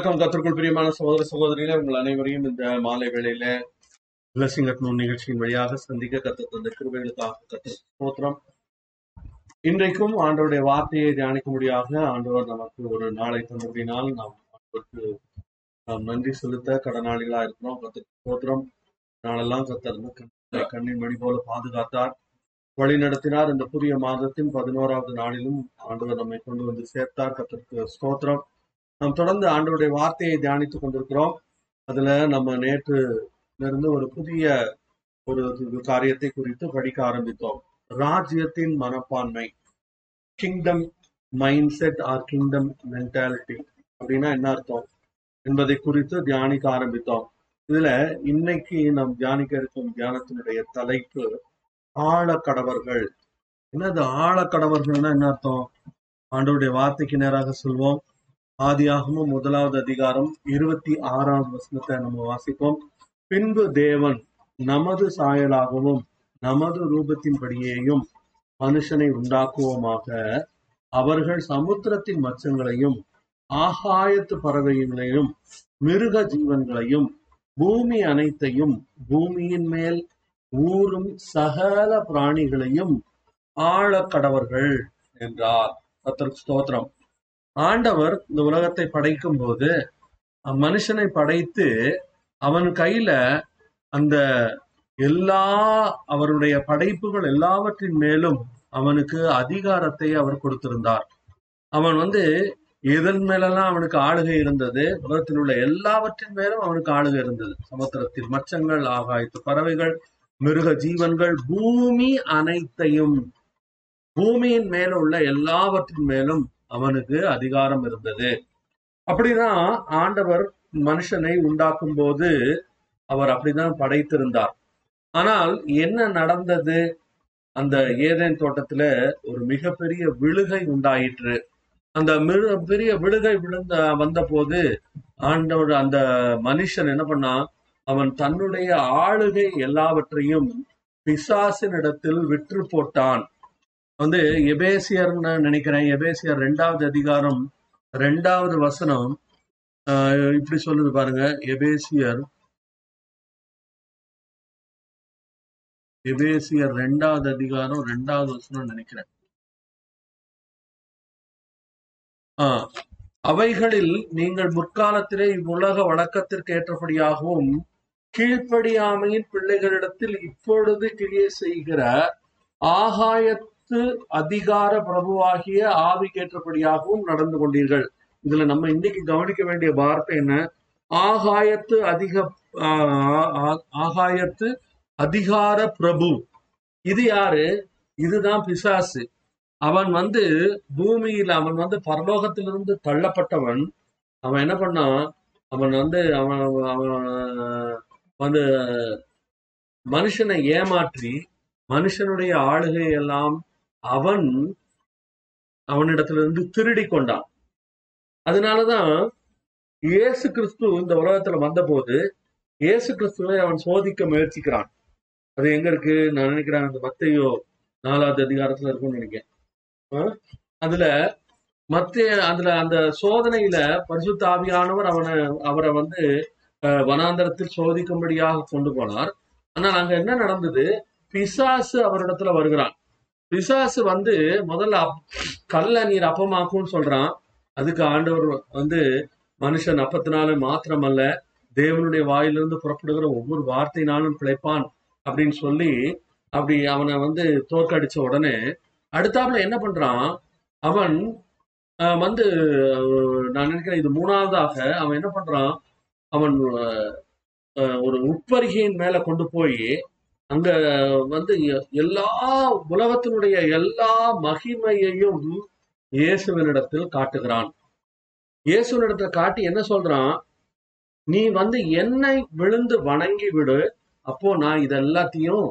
வணக்கம். கத்திற்குள் பிரியமான சகோதர சகோதரிகளே உங்கள் அனைவரையும் இந்த மாலை வேளையில பிளஸிங் அட்னூன் நிகழ்ச்சியின் வழியாக சந்திக்க கத்து தந்த கிருபைகளுக்காக கத்து ஸ்தோத்திரம். இன்றைக்கும் ஆண்டவருடைய வார்த்தையை தியானிக்கும்படியாக ஆண்டவர் நமக்கு ஒரு நாளை தந்தபடினால் நாம் ஆண்டவருக்கு நாம் நன்றி செலுத்த கடனாளிகளா இருக்கிறோம். கத்து ஸ்தோத்திரம். நாளெல்லாம் கத்தர் கண்ணின் மணி போல பாதுகாத்தார். வழி நடத்தினார். இந்த புதிய மாதத்தின் பதினோராவது நாளிலும் ஆண்டவர் நம்மை கொண்டு வந்து சேர்த்தார். கத்திற்கு ஸ்தோத்திரம். நாம் தொடர்ந்து ஆண்டவருடைய வார்த்தையை தியானித்துக் கொண்டிருக்கிறோம். அதுல நம்ம நேற்று இருந்து ஒரு புதிய ஒரு காரியத்தை குறித்து படிக்க ஆரம்பித்தோம். ராஜ்யத்தின் மனப்பான்மை kingdom mindset or kingdom mentality அப்படின்னா என்ன அர்த்தம் என்பதை குறித்து தியானிக்க ஆரம்பித்தோம். இதுல இன்னைக்கு நாம் தியானிக்க இருக்கும் தியானத்தினுடைய தலைப்பு ஆழக்கடவர்கள். என்னது ஆழக்கடவர்கள்னா என்ன அர்த்தம்? ஆண்டவருடைய வார்த்தைக்கு நேராக சொல்வோம். ஆதியாகமும் முதலாவது அதிகாரம் இருபத்தி ஆறாவது வசனத்தை நம்ம வாசிப்போம். பின்பு தேவன் நமது சாயலாகவும் நமது ரூபத்தின்படியேயும் மனுஷனை உண்டாக்குவோமாக. அவர்கள் சமுத்திரத்தின் மச்சங்களையும் ஆகாயத்து பறவைகளையும் மிருக ஜீவன்களையும் பூமி அனைத்தையும் பூமியின் மேல் ஊறும் சகல பிராணிகளையும் ஆழக்கடவர்கள் என்றார். ஸ்தோத்திரம். ஆண்டவர் இந்த உலகத்தை படைக்கும் போது மனுஷனை படைத்து அவன் கையில அந்த எல்லா அவருடைய படைப்புகள் எல்லாவற்றின் மேலும் அவனுக்கு அதிகாரத்தை அவர் கொடுத்திருந்தார். அவன் வந்து எதன் மேலெல்லாம் அவனுக்கு ஆளுகை இருந்தது உலகத்தில் உள்ள எல்லாவற்றின் மேலும் அவனுக்கு ஆளுகை இருந்தது. சமுத்திரத்தில் மச்சங்கள் ஆகாயத்து பறவைகள் மிருக ஜீவன்கள் பூமி அனைத்தையும் பூமியின் மேல உள்ள எல்லாவற்றின் மேலும் அவனுக்கு அதிகாரம் இருந்தது. அப்படிதான் ஆண்டவர் மனுஷனை உண்டாக்கும் போது அவர் அப்படிதான் படைத்திருந்தார். ஆனால் என்ன நடந்தது? அந்த ஏதேன் தோட்டத்துல ஒரு மிகப்பெரிய விழுகை உண்டாயிற்று. அந்த பெரிய விழுகை விழுந்த வந்த போது ஆண்டவர் அந்த மனுஷன் என்ன பண்ணா அவன் தன்னுடைய ஆளுகை எல்லாவற்றையும் பிசாசினிடத்தில் விற்று போட்டான். வந்து எபேசியர்னு நினைக்கிறேன். எபேசியர் ரெண்டாவது அதிகாரம் ரெண்டாவது வசனம் இப்படி சொல்லுது பாருங்க. எபேசியர் எபேசியர் ரெண்டாவது அதிகாரம் ரெண்டாவது வசனம் நினைக்கிறேன். ஆஹ் அவைகளில் நீங்கள் முற்காலத்திலே இவ்வுலக வழக்கத்திற்கு ஏற்றபடியாகவும் கீழ்ப்படியாமையின் பிள்ளைகளிடத்தில் இப்பொழுது கிளிய செய்கிற ஆகாயத்து அதிகார பிரபுவாகிய ஆவிக்கேற்றபடியாகவும் நடந்து கொண்டீர்கள். இதுல நம்ம இன்னைக்கு கவனிக்க வேண்டிய வார்த்தை என்ன? ஆகாயத்து அதிக ஆகாயத்து அதிகார பிரபு. இது யாரு? இதுதான் பிசாசு. அவன் வந்து பூமியில் அவன் வந்து பரலோகத்திலிருந்து தள்ளப்பட்டவன். அவன் என்ன பண்ணான்? அவன் வந்து அவன் அவன் வந்து மனுஷனை ஏமாற்றி மனுஷனுடைய ஆளுகை எல்லாம் அவன் அவனிடத்திலிருந்து திருடி கொண்டான் அதனாலதான் இயேசு கிறிஸ்து இந்த உலகத்துல வந்தபோது இயேசு கிறிஸ்துவை அவன் சோதிக்க முயற்சிக்கிறான். அது எங்க இருக்கு? நான் நினைக்கிறேன் அந்த மத்தையோ நாலாவது அதிகாரத்துல இருக்கும்னு நினைக்கிறேன். அதுல மத்திய அதுல அந்த சோதனையில பரிசுத்த ஆவியானவர் அவனை அவரை வந்து வனாந்தரத்தில் சோதிக்கும்படியாக கொண்டு போனார். ஆனால் அங்க என்ன நடந்தது? பிசாசு அவரிடத்துல வருகிறான். பிசாசு வந்து முதல்ல கல்ல நீர் அப்பமாக்கும்னு சொல்றான். அதுக்கு ஆண்டவர் வந்து மனுஷன் அப்பத்தினால மாத்திரமல்ல தேவனுடைய வாயிலிருந்து புறப்படுகிற ஒவ்வொரு வார்த்தையினாலும் பிழைப்பான் அப்படின்னு சொல்லி அப்படி அவனை வந்து தோற்கடிச்ச உடனே அடுத்தாப்புல என்ன பண்றான்? அவன் வந்து நான் நினைக்கிறேன் இது மூணாவதாக அவன் என்ன பண்றான்? அவன் ஒரு உட்பருகையின் மேல கொண்டு போய் அங்க வந்து எல்லா உலகத்தினுடைய எல்லா மகிமையையும் இயேசுவனிடத்தில் காட்டுகிறான். இயேசுவனிடத்தில் காட்டி என்ன சொல்றான்? நீ வந்து என்னை விழுந்து வணங்கி விடு அப்போ நான் இதெல்லாத்தையும்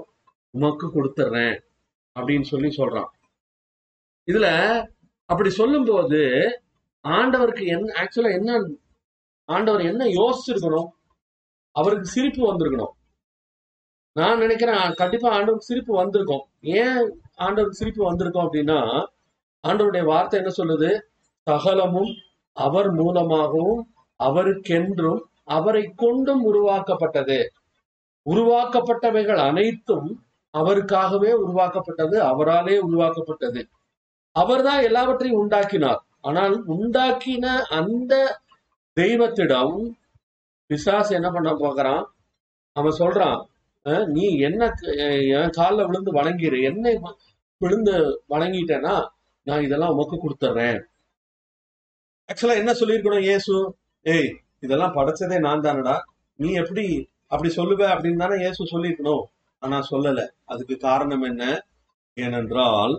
உமக்கு கொடுத்துட்றேன் அப்படின்னு சொல்லி சொல்றான். இதுல அப்படி சொல்லும்போது ஆண்டவருக்கு என்ன ஆக்சுவலா என்ன ஆண்டவர் என்ன யோசிச்சிருக்கணும்? அவருக்கு சிரிப்பு வந்திருக்கணும். நான் நினைக்கிறேன் கண்டிப்பா ஆண்டவருக்கு சிரிப்பு வந்திருக்கும். ஏன் ஆண்டவருக்கு சிரிப்பு வந்திருக்கும் அப்படின்னா ஆண்டவருடைய வார்த்தை என்ன சொல்லுது? சகலமும் அவர் மூலமாகவும் அவருக்கென்றும் அவரை கொண்டும் உருவாக்கப்பட்டது. உருவாக்கப்பட்டவைகள் அனைத்தும் அவருக்காகவே உருவாக்கப்பட்டது அவராலே உருவாக்கப்பட்டது. அவர்தான் எல்லாவற்றையும் உண்டாக்கினார். ஆனால் உண்டாக்கின அந்த தெய்வத்திடம் பிசாசு என்ன பண்ண போகிறான் அவன் சொல்றான் நீ என்ன என் காலில் விழுந்து வணங்கிடு என்னை விழுந்து வணங்கிட்டேன்னா நான் இதெல்லாம் உமக்கு கொடுத்துட்றேன் ஆக்சுவலா என்ன சொல்லியிருக்கணும் ஏசு ஏய் இதெல்லாம் படைச்சதே நான் தானடா. நீ எப்படி அப்படி சொல்லுவ அப்படின்னு தானே ஏசு சொல்லியிருக்கணும். ஆனா சொல்லல. அதுக்கு காரணம் என்ன? ஏனென்றால்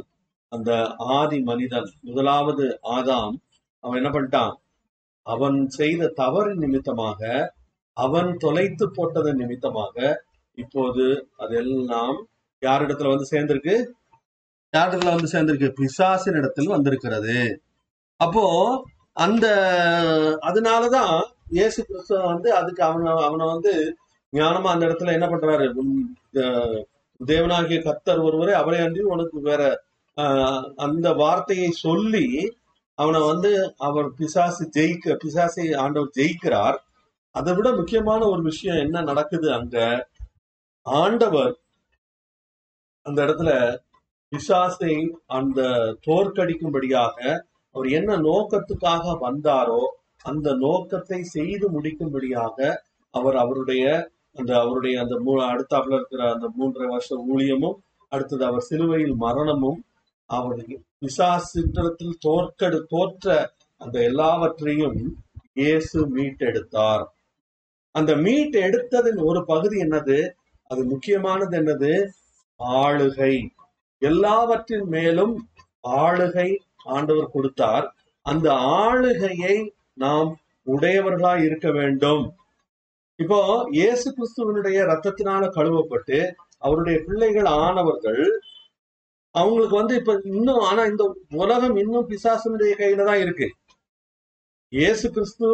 அந்த ஆதி மனிதன் முதலாவது ஆதாம் அவன் என்ன பண்ணிட்டான்? அவன் செய்த தவறு நிமித்தமாக அவன் தொலைத்து போட்டது நிமித்தமாக இப்போது அதெல்லாம் யாரிடத்துல வந்து சேர்ந்திருக்கு? யாரிடத்துல வந்து சேர்ந்திருக்கு? பிசாசின் இடத்தில் வந்திருக்கிறது. அப்போ அந்த அதனாலதான் இயேசு கிறிஸ்துவ வந்து அதுக்கு அவனை அவனை வந்து ஞானமா அந்த இடத்துல என்ன பண்றாரு? தேவனாகிய கர்த்தர் ஒருவரே அவரே அன்றி உனக்கு வேற ஆஹ், அந்த வார்த்தையை சொல்லி அவனை வந்து அவர் பிசாசு ஜெயிக்க பிசாசை ஆண்டவர் ஜெயிக்கிறார். அதை விட முக்கியமான ஒரு விஷயம் என்ன நடக்குது அங்க? ஆண்டவர் அந்த இடத்துல பிசாசை அந்த தோற்கடிக்கும்படியாக அவர் என்ன நோக்கத்துக்காக வந்தாரோ அந்த நோக்கத்தை செய்து முடிக்கும்படியாக அவர் அவருடைய அந்த அவருடைய அந்த மூ- அடுத்தாப்புல இருக்கிற அந்த மூன்றரை வருஷ ஊழியமும் அடுத்தது அவர் சிலுவையில் மரணமும் அவருடைய விசாசித்திரத்தில் தோற்கடு தோற்ற அந்த எல்லாவற்றையும் இயேசு மீட்டெடுத்தார். அந்த மீட் எடுத்ததின் ஒரு பகுதி என்னது? அது முக்கியமானது என்னது? ஆளுகை. எல்லாவற்றின் மேலும் ஆளுகை ஆண்டவர் கொடுத்தார். அந்த ஆளுகையை நாம் உடையவர்களா இருக்க வேண்டும். இப்போ இயேசு கிறிஸ்துவனுடைய ரத்தத்தினால கழுவப்பட்டு அவருடைய பிள்ளைகள் ஆனவர்கள் அவங்களுக்கு வந்து இப்ப இன்னும் ஆனா இந்த உலகம் இன்னும் பிசாசனுடைய கையில தான் இருக்கு. இயேசு கிறிஸ்து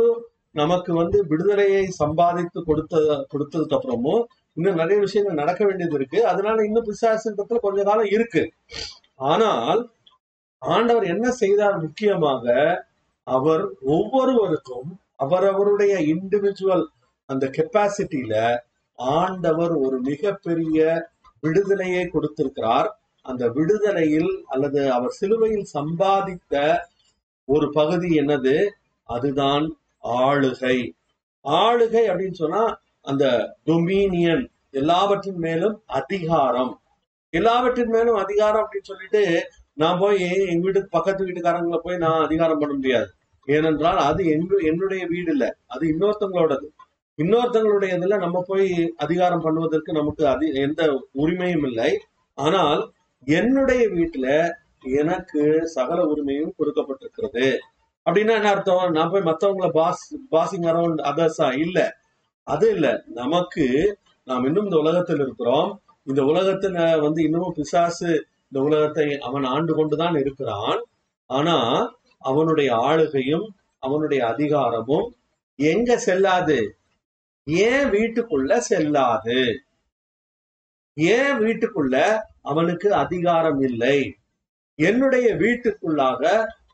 நமக்கு வந்து விடுதலையை சம்பாதித்து கொடுத்த கொடுத்ததுக்கு அப்புறமும் இன்னும் நிறைய விஷயங்கள் நடக்க வேண்டியது இருக்கு. அதனால இன்னும் பிசாசத்துல கொஞ்ச காலம் இருக்கு. ஆனால் ஆண்டவர் என்ன செய்தார் முக்கியமாக அவர் ஒவ்வொருவருக்கும் அவரவருடைய இண்டிவிஜுவல் அந்த கெப்பாசிட்டியில ஆண்டவர் ஒரு மிகப்பெரிய விடுதலையை கொடுத்திருக்கிறார். அந்த விடுதலையில் அல்லது அவர் சிலுவையில் சம்பாதித்த ஒரு பகுதி என்னது? அதுதான் ஆளுகை. ஆளுகை அப்படின்னு சொன்னா அந்த டொமினியன் எல்லாவற்றின் மேலும் அதிகாரம். எல்லாவற்றின் மேலும் அதிகாரம் அப்படின்னு சொல்லிட்டு நான் போய் எங்க வீட்டுக்கு பக்கத்து வீட்டுக்காரங்களை போய் நான் அதிகாரம் பண்ண முடியாது. ஏனென்றால் அது எங்க என்னுடைய வீடு இல்ல. அது இன்னொருத்தங்களோடது இன்னொருத்தங்களுடைய இதுல நம்ம போய் அதிகாரம் பண்ணுவதற்கு நமக்கு அதி எந்த உரிமையும் இல்லை. ஆனால் என்னுடைய வீட்டுல எனக்கு சகல உரிமையும் கொடுக்கப்பட்டிருக்கிறது. அப்படின்னா என்ன அர்த்தம்? நான் போய் மத்தவங்கள பாஸ் பாசிங் அரௌண்ட் அதர்ஸா இல்ல. அது இல்ல. நமக்கு நாம் இன்னும் இந்த உலகத்தில் இருக்கிறோம். இந்த உலகத்துல வந்து இன்னமும் பிசாசு இந்த உலகத்தை அவன் ஆண்டு கொண்டுதான் இருக்கிறான். ஆனா அவனுடைய ஆளுகையும் அவனுடைய அதிகாரமும் எங்க செல்லாது? ஏன் வீட்டுக்குள்ள செல்லாது? ஏன் வீட்டுக்குள்ள அவனுக்கு அதிகாரம் இல்லை? என்னுடைய வீட்டுக்குள்ளாக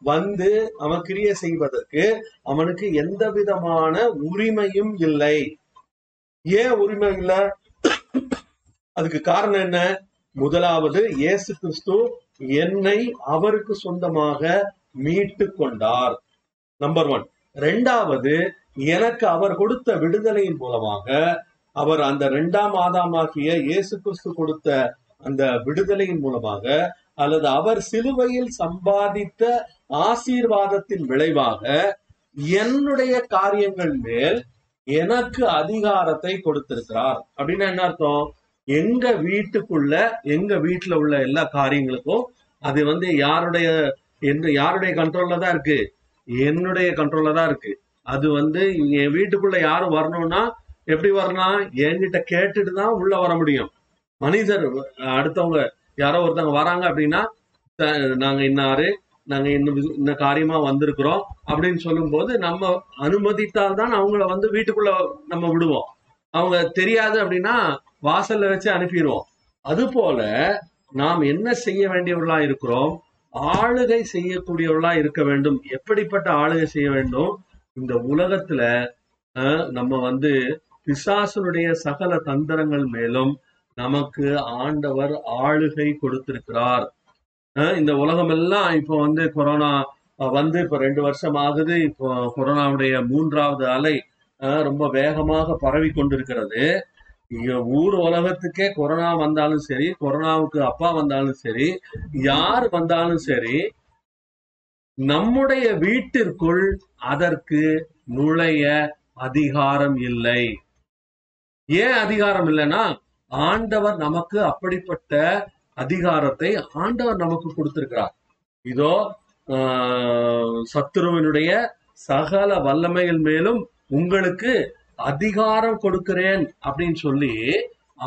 வந்து அவன் கிரியை செய்வதற்கு அவனுக்கு எந்த விதமான உரிமையும் இல்லை. ஏன் உரிமை இல்லை? அதுக்கு காரணம் என்ன? முதலாவது இயேசு கிறிஸ்து என்னை அவருக்கு சொந்தமாக மீட்டு கொண்டார். நம்பர் ஒன் ரெண்டாவது எனக்கு அவர் கொடுத்த விடுதலையின் மூலமாக அவர் அந்த இரண்டாம் ஆதாமாகிய இயேசு கிறிஸ்து கொடுத்த அந்த விடுதலையின் மூலமாக அல்லது அவர் சிலுவையில் சம்பாதித்த ஆசீர்வாதத்தின் விளைவாக என்னுடைய காரியங்கள் மேல் எனக்கு அதிகாரத்தை கொடுத்திருக்கிறார். அப்படின்னா என்ன அர்த்தம்? எங்க வீட்டுக்குள்ள எங்க வீட்டுல உள்ள எல்லா காரியங்களுக்கும் அது வந்து யாருடைய என்று யாருடைய கண்ட்ரோல்ல தான் இருக்கு? என்னுடைய கண்ட்ரோல்ல தான் இருக்கு. அது வந்து என் வீட்டுக்குள்ள யாரும் வரணும்னா எப்படி வரணும் என்கிட்ட கேட்டுட்டு தான் உள்ள வர முடியும். மனிதர் அடுத்தவங்க யாரோ ஒருத்தவங்க வராங்க அப்படின்னா நாங்க இன்னாரு நாங்க இந்த இந்த காரியமா வந்திருக்கிறோம் அப்படின்னு சொல்லும்போது நம்ம அனுமதித்தால் தான் அவங்கள வந்து வீட்டுக்குள்ள நம்ம விடுவோம். அவங்க தெரியாது அப்படின்னா வாசல்ல வச்சு அனுப்பிடுவோம் அது போல நாம் என்ன செய்ய வேண்டியவர்களா இருக்கிறோம்? ஆளுகை செய்யக்கூடியவர்களா இருக்க வேண்டும். எப்படிப்பட்ட ஆளுகை செய்ய வேண்டும்? இந்த உலகத்துல நம்ம வந்து பிசாசனுடைய சகல தந்திரங்கள் மேலும் நமக்கு ஆண்டவர் ஆளுகை கொடுத்திருக்கிறார். இந்த உலகம் எல்லாம் இப்போ வந்து கொரோனா வந்து இப்போ ரெண்டு வருஷம் ஆகுது இப்போ கொரோனாவுடைய மூன்றாவது அலை ரொம்ப வேகமாக பரவி கொண்டிருக்கிறது இங்க ஊர் உலகத்துக்கே கொரோனா வந்தாலும் சரி கொரோனாவுக்கு அப்பா வந்தாலும் சரி யார் வந்தாலும் சரி நம்முடைய வீட்டிற்குள் அதற்கு நுழைய அதிகாரம் இல்லை. ஏன் அதிகாரம் இல்லைன்னா ஆண்டவர் நமக்கு அப்படிப்பட்ட அதிகாரத்தை ஆண்டவர் நமக்கு கொடுத்திருக்கிறார். இதோ ஆஹ், சத்துருவினுடைய சகல வல்லமைகள் மேலும் உங்களுக்கு அதிகாரம் கொடுக்கிறேன் அப்படின்னு சொல்லி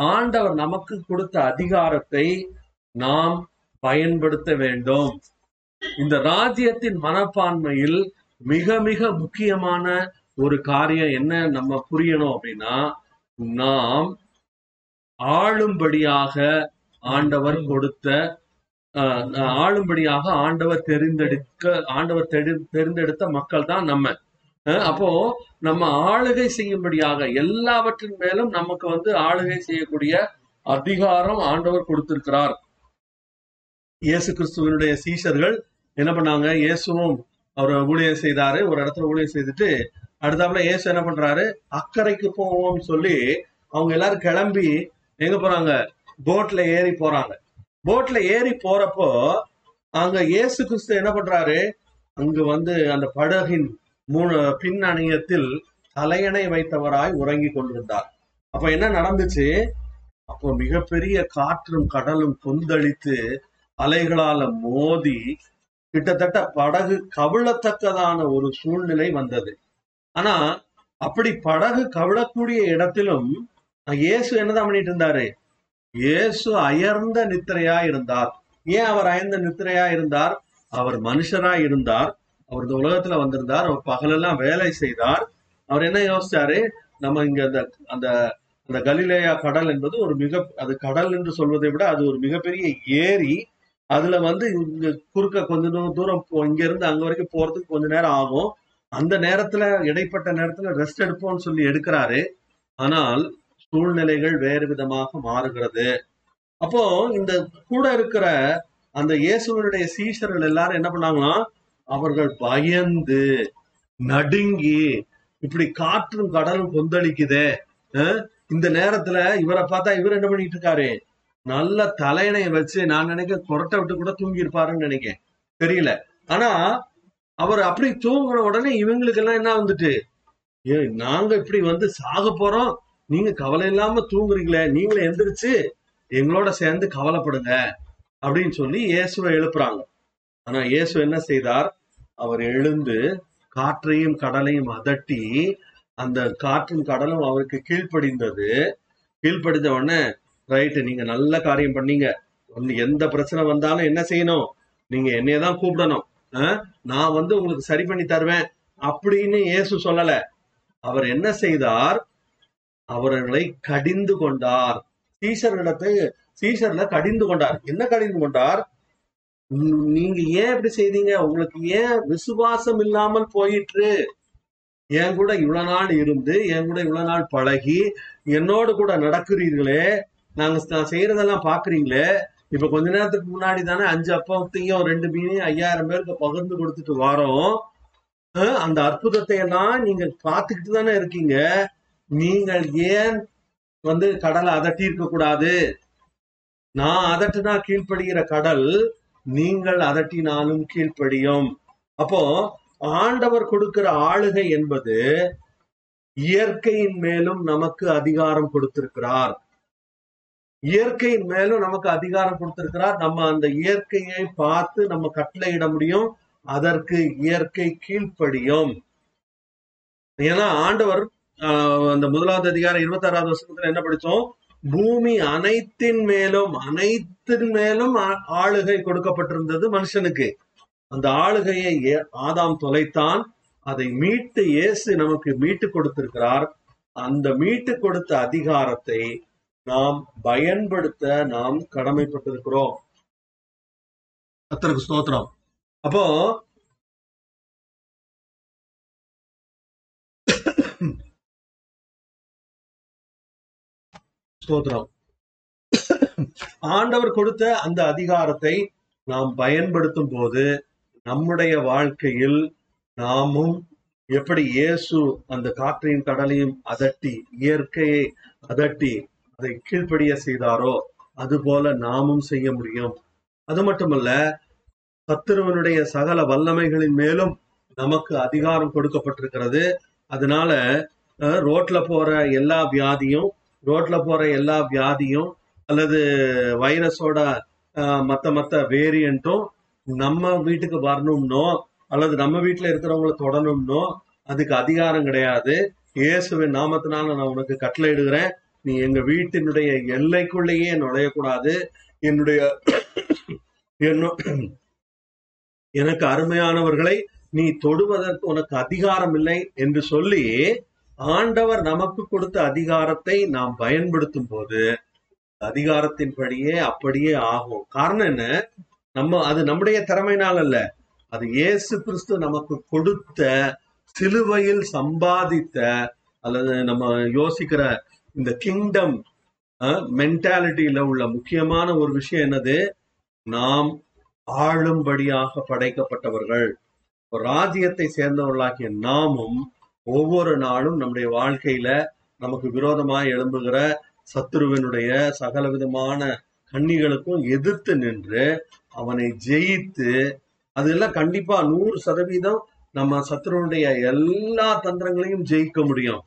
ஆண்டவர் நமக்கு கொடுத்த அதிகாரத்தை நாம் பயன்படுத்த வேண்டும். இந்த ராஜ்யத்தின் மனப்பான்மையில் மிக மிக முக்கியமான ஒரு காரியம் என்ன நம்ம புரியணும் அப்படின்னா நாம் ஆளும்படியாக ஆண்டவர் கொடுத்த ஆளும்படியாக ஆண்டவர் தெரிந்தெடுக்க ஆண்டவர் தெரிந்தெடுத்த மக்கள் தான் நம்ம. அஹ், அப்போ நம்ம ஆளுகை செய்யும்படியாக எல்லாவற்றின் மேலும் நமக்கு வந்து ஆளுகை செய்யக்கூடிய அதிகாரம் ஆண்டவர் கொடுத்திருக்கிறார். இயேசு கிறிஸ்துவனுடைய சீஷர்கள் என்ன பண்ணாங்க? இயேசுவும் அவர் ஊழியம் செய்தாரு. ஒரு இடத்துல ஊழியம் செய்துட்டு அடுத்தாப்புல இயேசு என்ன பண்றாரு? அக்கறைக்கு போவோம்னு சொல்லி அவங்க எல்லாரும் கிளம்பி எங்க போறாங்க? போட்ல ஏறி போறாங்க. போட்ல ஏறி போறப்போ அங்க இயேசு கிறிஸ்து என்ன பண்றாரு? அங்கு வந்து அந்த படகின் மூணு பின் அணியத்தில் தலையணை வைத்தவராய் உறங்கி கொண்டிருந்தார். அப்ப என்ன நடந்துச்சு? அப்போ மிகப்பெரிய காற்றும் கடலும் கொந்தளித்து அலைகளால மோதி கிட்டத்தட்ட படகு கவிழத்தக்கதான ஒரு சூழ்நிலை வந்தது. ஆனா அப்படி படகு கவிழக்கூடிய இடத்திலும் இயேசு என்னதான் பண்ணிட்டு இருந்தாரு? இயேசு அயர்ந்த நித்திரையா இருந்தார் ஏன் அவர் அயர்ந்த நித்திரையா இருந்தார் அவர் மனுஷரா இருந்தார் அவர் இந்த உலகத்துல வந்திருந்தார். அவர் பகலெல்லாம் வேலை செய்தார். அவர் என்ன யோசிச்சாரு? நம்ம இங்க அந்த அந்த அந்த கலிலேயா கடல் என்பது ஒரு மிக அது கடல் என்று சொல்வதை விட அது ஒரு மிகப்பெரிய ஏரி. அதுல வந்து இங்க குறுக்க கொஞ்ச தூரம் தூரம் போ- இங்க இருந்து அங்க வரைக்கும் போறதுக்கு கொஞ்ச நேரம் ஆகும். அந்த நேரத்துல இடைப்பட்ட நேரத்துல ரெஸ்ட் எடுப்போம்னு சொல்லி எடுக்கிறாரு. ஆனால் சூழ்நிலைகள் வேறு விதமாக மாறுகிறது. அப்போ இந்த கூட இருக்கிற அந்த இயேசுவனுடைய சீஷர்கள் எல்லாரும் என்ன பண்ணாங்கன்னா அவர்கள் பயந்து நடுங்கி இப்படி காற்றும் கடலும் கொந்தளிக்குதே இந்த நேரத்துல இவரை பார்த்தா இவர் என்ன பண்ணிட்டு இருக்காரு? நல்ல தலையணையை வச்சு நான் நினைக்க கொரட்டை விட்டு கூட தூங்கி இருப்பாருன்னு நினைக்கிறேன். தெரியல. ஆனா அவர் அப்படி தூங்குன உடனே இவங்களுக்கு எல்லாம் என்ன வந்துட்டு ஏ நாங்க இப்படி வந்து சாக போறோம் நீங்க கவலை இல்லாம தூங்குறீங்களே நீங்களே எந்திரிச்சு எங்களோட சேர்ந்து கவலைப்படுங்க அப்படின்னு சொல்லி இயேசுவை எழுப்புறாங்க. ஆனா இயேசு என்ன செய்தார்? அவர் எழுந்து காற்றையும் கடலையும் அதட்டி அந்த காற்றும் கடலும் அவருக்கு கீழ்ப்படிந்தது. கீழ்ப்படிந்த உடனே ரைட்டு நீங்க நல்ல காரியம் பண்ணீங்க. எந்த பிரச்சனை வந்தாலும் என்ன செய்யணும்? நீங்க என்னைய தான் கூப்பிடணும். நான் வந்து உங்களுக்கு சரி பண்ணி தருவேன். அப்படின்னு இயேசு சொல்லல. அவர் என்ன செய்தார்? அவர்களை கடிந்து கொண்டார். சீசரிடத்தை சீசர்ல கடிந்து கொண்டார். என்ன கடிந்து கொண்டார்? நீங்க ஏன் இப்படி செய்தீங்க? உங்களுக்கு ஏன் விசுவாசம் இல்லாமல் போயிற்று? என் கூட இவ்வளவு நாள் இருந்து என் கூட இவ்வளவு நாள் பழகி என்னோடு கூட நடக்கிறீர்களே. நாங்க நான் செய்யறதெல்லாம் பாக்குறீங்களே. இப்ப கொஞ்ச நேரத்துக்கு முன்னாடி தானே அஞ்சு அப்பத்தையும் ரெண்டு மீனையும் ஐயாயிரம் பேருக்கு பகிர்ந்து கொடுத்துட்டு வரோம். அந்த அற்புதத்தை எல்லாம் நீங்க பாத்துக்கிட்டு தானே இருக்கீங்க. நீங்கள் ஏன் வந்து கடலை அதட்டி இருக்க கூடாது நான் அதட்டினா கீழ்ப்படுகிற கடல் நீங்கள் அதட்டினாலும் கீழ்ப்படியும். அப்போ ஆண்டவர் கொடுக்கிற ஆளுகை என்பது இயற்கையின் மேலும் நமக்கு அதிகாரம் கொடுத்திருக்கிறார். இயற்கையின் மேலும் நமக்கு அதிகாரம் கொடுத்திருக்கிறார். நம்ம அந்த இயற்கையை பார்த்து நம்ம கட்டளையிட முடியும். அதற்கு இயற்கை கீழ்ப்படியும். ஏன்னா ஆண்டவர் அந்த முதலாவது அதிகாரம் இருபத்தி ஆறாவது வருஷத்துல என்ன படித்தோம்? பூமி அனைத்தின் மேலும் அனைத்தின் மேலும் ஆளுகை கொடுக்கப்பட்டிருந்தது மனுஷனுக்கு. அந்த ஆளுகையை ஏ- ஆதாம் தொலைத்தான். அதை மீட்டு இயேசு நமக்கு மீட்டு கொடுத்திருக்கிறார். அந்த மீட்டு கொடுத்த அதிகாரத்தை நாம் பயன்படுத்த நாம் கடமைப்பட்டிருக்கிறோம். கர்த்தருக்கு ஸ்தோத்திரம். அப்போ ஸ்தோத்திரம். ஆண்டவர் கொடுத்த அந்த அதிகாரத்தை நாம் பயன்படுத்தும் போது நம்முடைய வாழ்க்கையில் நாமும் எப்படி இயேசு அந்த காற்றையும் கடலையும் அதட்டி இயற்கையை அதட்டி அதை கீழ்ப்படிய செய்தாரோ அதுபோல நாமும் செய்ய முடியும். அது மட்டுமல்ல சத்துருவனுடைய சகல வல்லமைகளின் மேலும் நமக்கு அதிகாரம் கொடுக்கப்பட்டிருக்கிறது. அதனால அஹ், ரோட்ல போற எல்லா வியாதியும் ரோட்ல போற எல்லா வியாதியும் அல்லது வைரஸோட மற்ற மத்த மத்த வேரியண்ட்டும் நம்ம வீட்டுக்கு வரணும்னோ அல்லது நம்ம வீட்டுல இருக்கிறவங்கள தொடணும்னோ அதுக்கு அதிகாரம் கிடையாது. இயேசுவின் நாமத்தினால நான் உனக்கு கட்டளை இடுகிறேன் நீ எங்க வீட்டினுடைய எல்லைக்குள்ளேயே நுழையக்கூடாது. என்னுடைய எனக்கு அருமையானவர்களை நீ தொடுவதற்கு உனக்கு அதிகாரம் இல்லை என்று சொல்லி ஆண்டவர் நமக்கு கொடுத்த அதிகாரத்தை நாம் பயன்படுத்தும் போது அதிகாரத்தின்படியே அப்படியே ஆகும். காரணம் என்ன? நம்ம அது நம்முடைய திறமையினால் அல்ல. அது இயேசு கிறிஸ்து நமக்கு கொடுத்த சிலுவையில் சம்பாதித்த அல்லது நம்ம யோசிக்கிற இந்த கிங்டம் மென்டாலிட்டியில உள்ள முக்கியமான ஒரு விஷயம் என்னது? நாம் ஆளும்படியாக படைக்கப்பட்டவர்கள். ராஜ்யத்தை சேர்ந்தவர்களாகிய நாமும் ஒவ்வொரு நாளும் நம்முடைய வாழ்க்கையில நமக்கு விரோதமாக எழும்புகிற சத்துருவினுடைய சகலவிதமான கண்ணிகளுக்கும் எதிர்த்து நின்று அவனை ஜெயித்து அதெல்லாம் கண்டிப்பா நூறு சதவீதம் நம்ம சத்ருவனுடைய எல்லா தந்திரங்களையும் ஜெயிக்க முடியும்.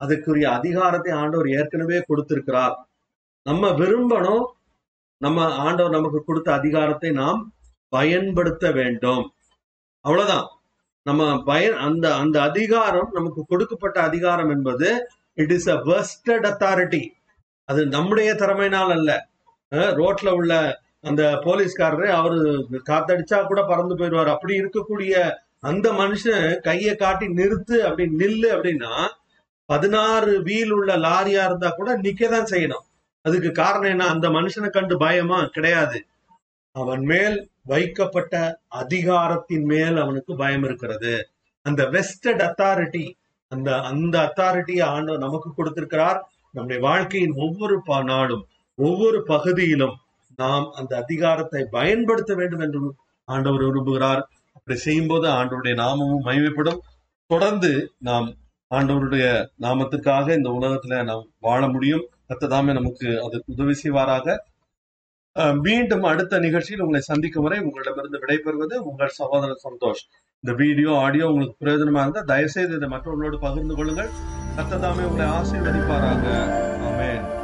அதுக்குரிய அதிகாரத்தை ஆண்டவர் ஏற்கனவே கொடுத்திருக்கிறார். நம்ம விரும்பணும் நம்ம ஆண்டவர் நமக்கு கொடுத்த அதிகாரத்தை நாம் பயன்படுத்த வேண்டும். அவ்வளவுதான். நம்ம பயன் அந்த அந்த அதிகாரம் நமக்கு கொடுக்கப்பட்ட அதிகாரம் என்பது it is a vested authority அது நம்முடைய திறமையினால் அல்ல. ரோட்ல உள்ள அந்த போலீஸ்காரரு அவரு காத்தடிச்சா கூட பறந்து போயிடுவார். அப்படி இருக்கக்கூடிய அந்த மனுஷன் கையை காட்டி நிறுத்து அப்படி நில்லு அப்படின்னா பதினாறு வீல் உள்ள லாரியா இருந்தா கூட நிக்கதான் செய்யணும். அதுக்கு காரணம் என்ன? அந்த மனுஷனை கண்டு பயமா? கிடையாது. அவன் மேல் வைக்கப்பட்ட அதிகாரத்தின் மேல் அவனுக்கு பயம் இருக்கிறது. அந்த வெஸ்டட் அத்தாரிட்டி அந்த அந்த அத்தாரிட்டியை ஆண்டவர் நமக்கு கொடுத்திருக்கிறார். நம்முடைய வாழ்க்கையின் ஒவ்வொரு நாளும் ஒவ்வொரு பகுதியிலும் நாம் அந்த அதிகாரத்தை பயன்படுத்த வேண்டும் என்று ஆண்டவர் விரும்புகிறார். அப்படி செய்யும்போது ஆண்டவருடைய நாமமும் மகிமைப்படும். தொடர்ந்து நாம் ஆண்டவருடைய நாமத்துக்காக இந்த உலகத்துல நாம் வாழ முடியும். கத்ததாமே நமக்கு அதற்கு உதவி செய்வாராக. மீண்டும் அடுத்த நிகழ்ச்சியில் உங்களை சந்திக்கும் வரை உங்களிடமிருந்து விடைபெறுவது உங்கள் சகோதரர் சந்தோஷ். இந்த வீடியோ ஆடியோ உங்களுக்கு பிரயோஜனமா இருந்தால் தயவுசெய்து இதை மற்றவர்களோடு பகிர்ந்து கொள்ளுங்கள். கத்ததாமே உங்களை ஆசீர்வதிப்பாராக. ஆமென்.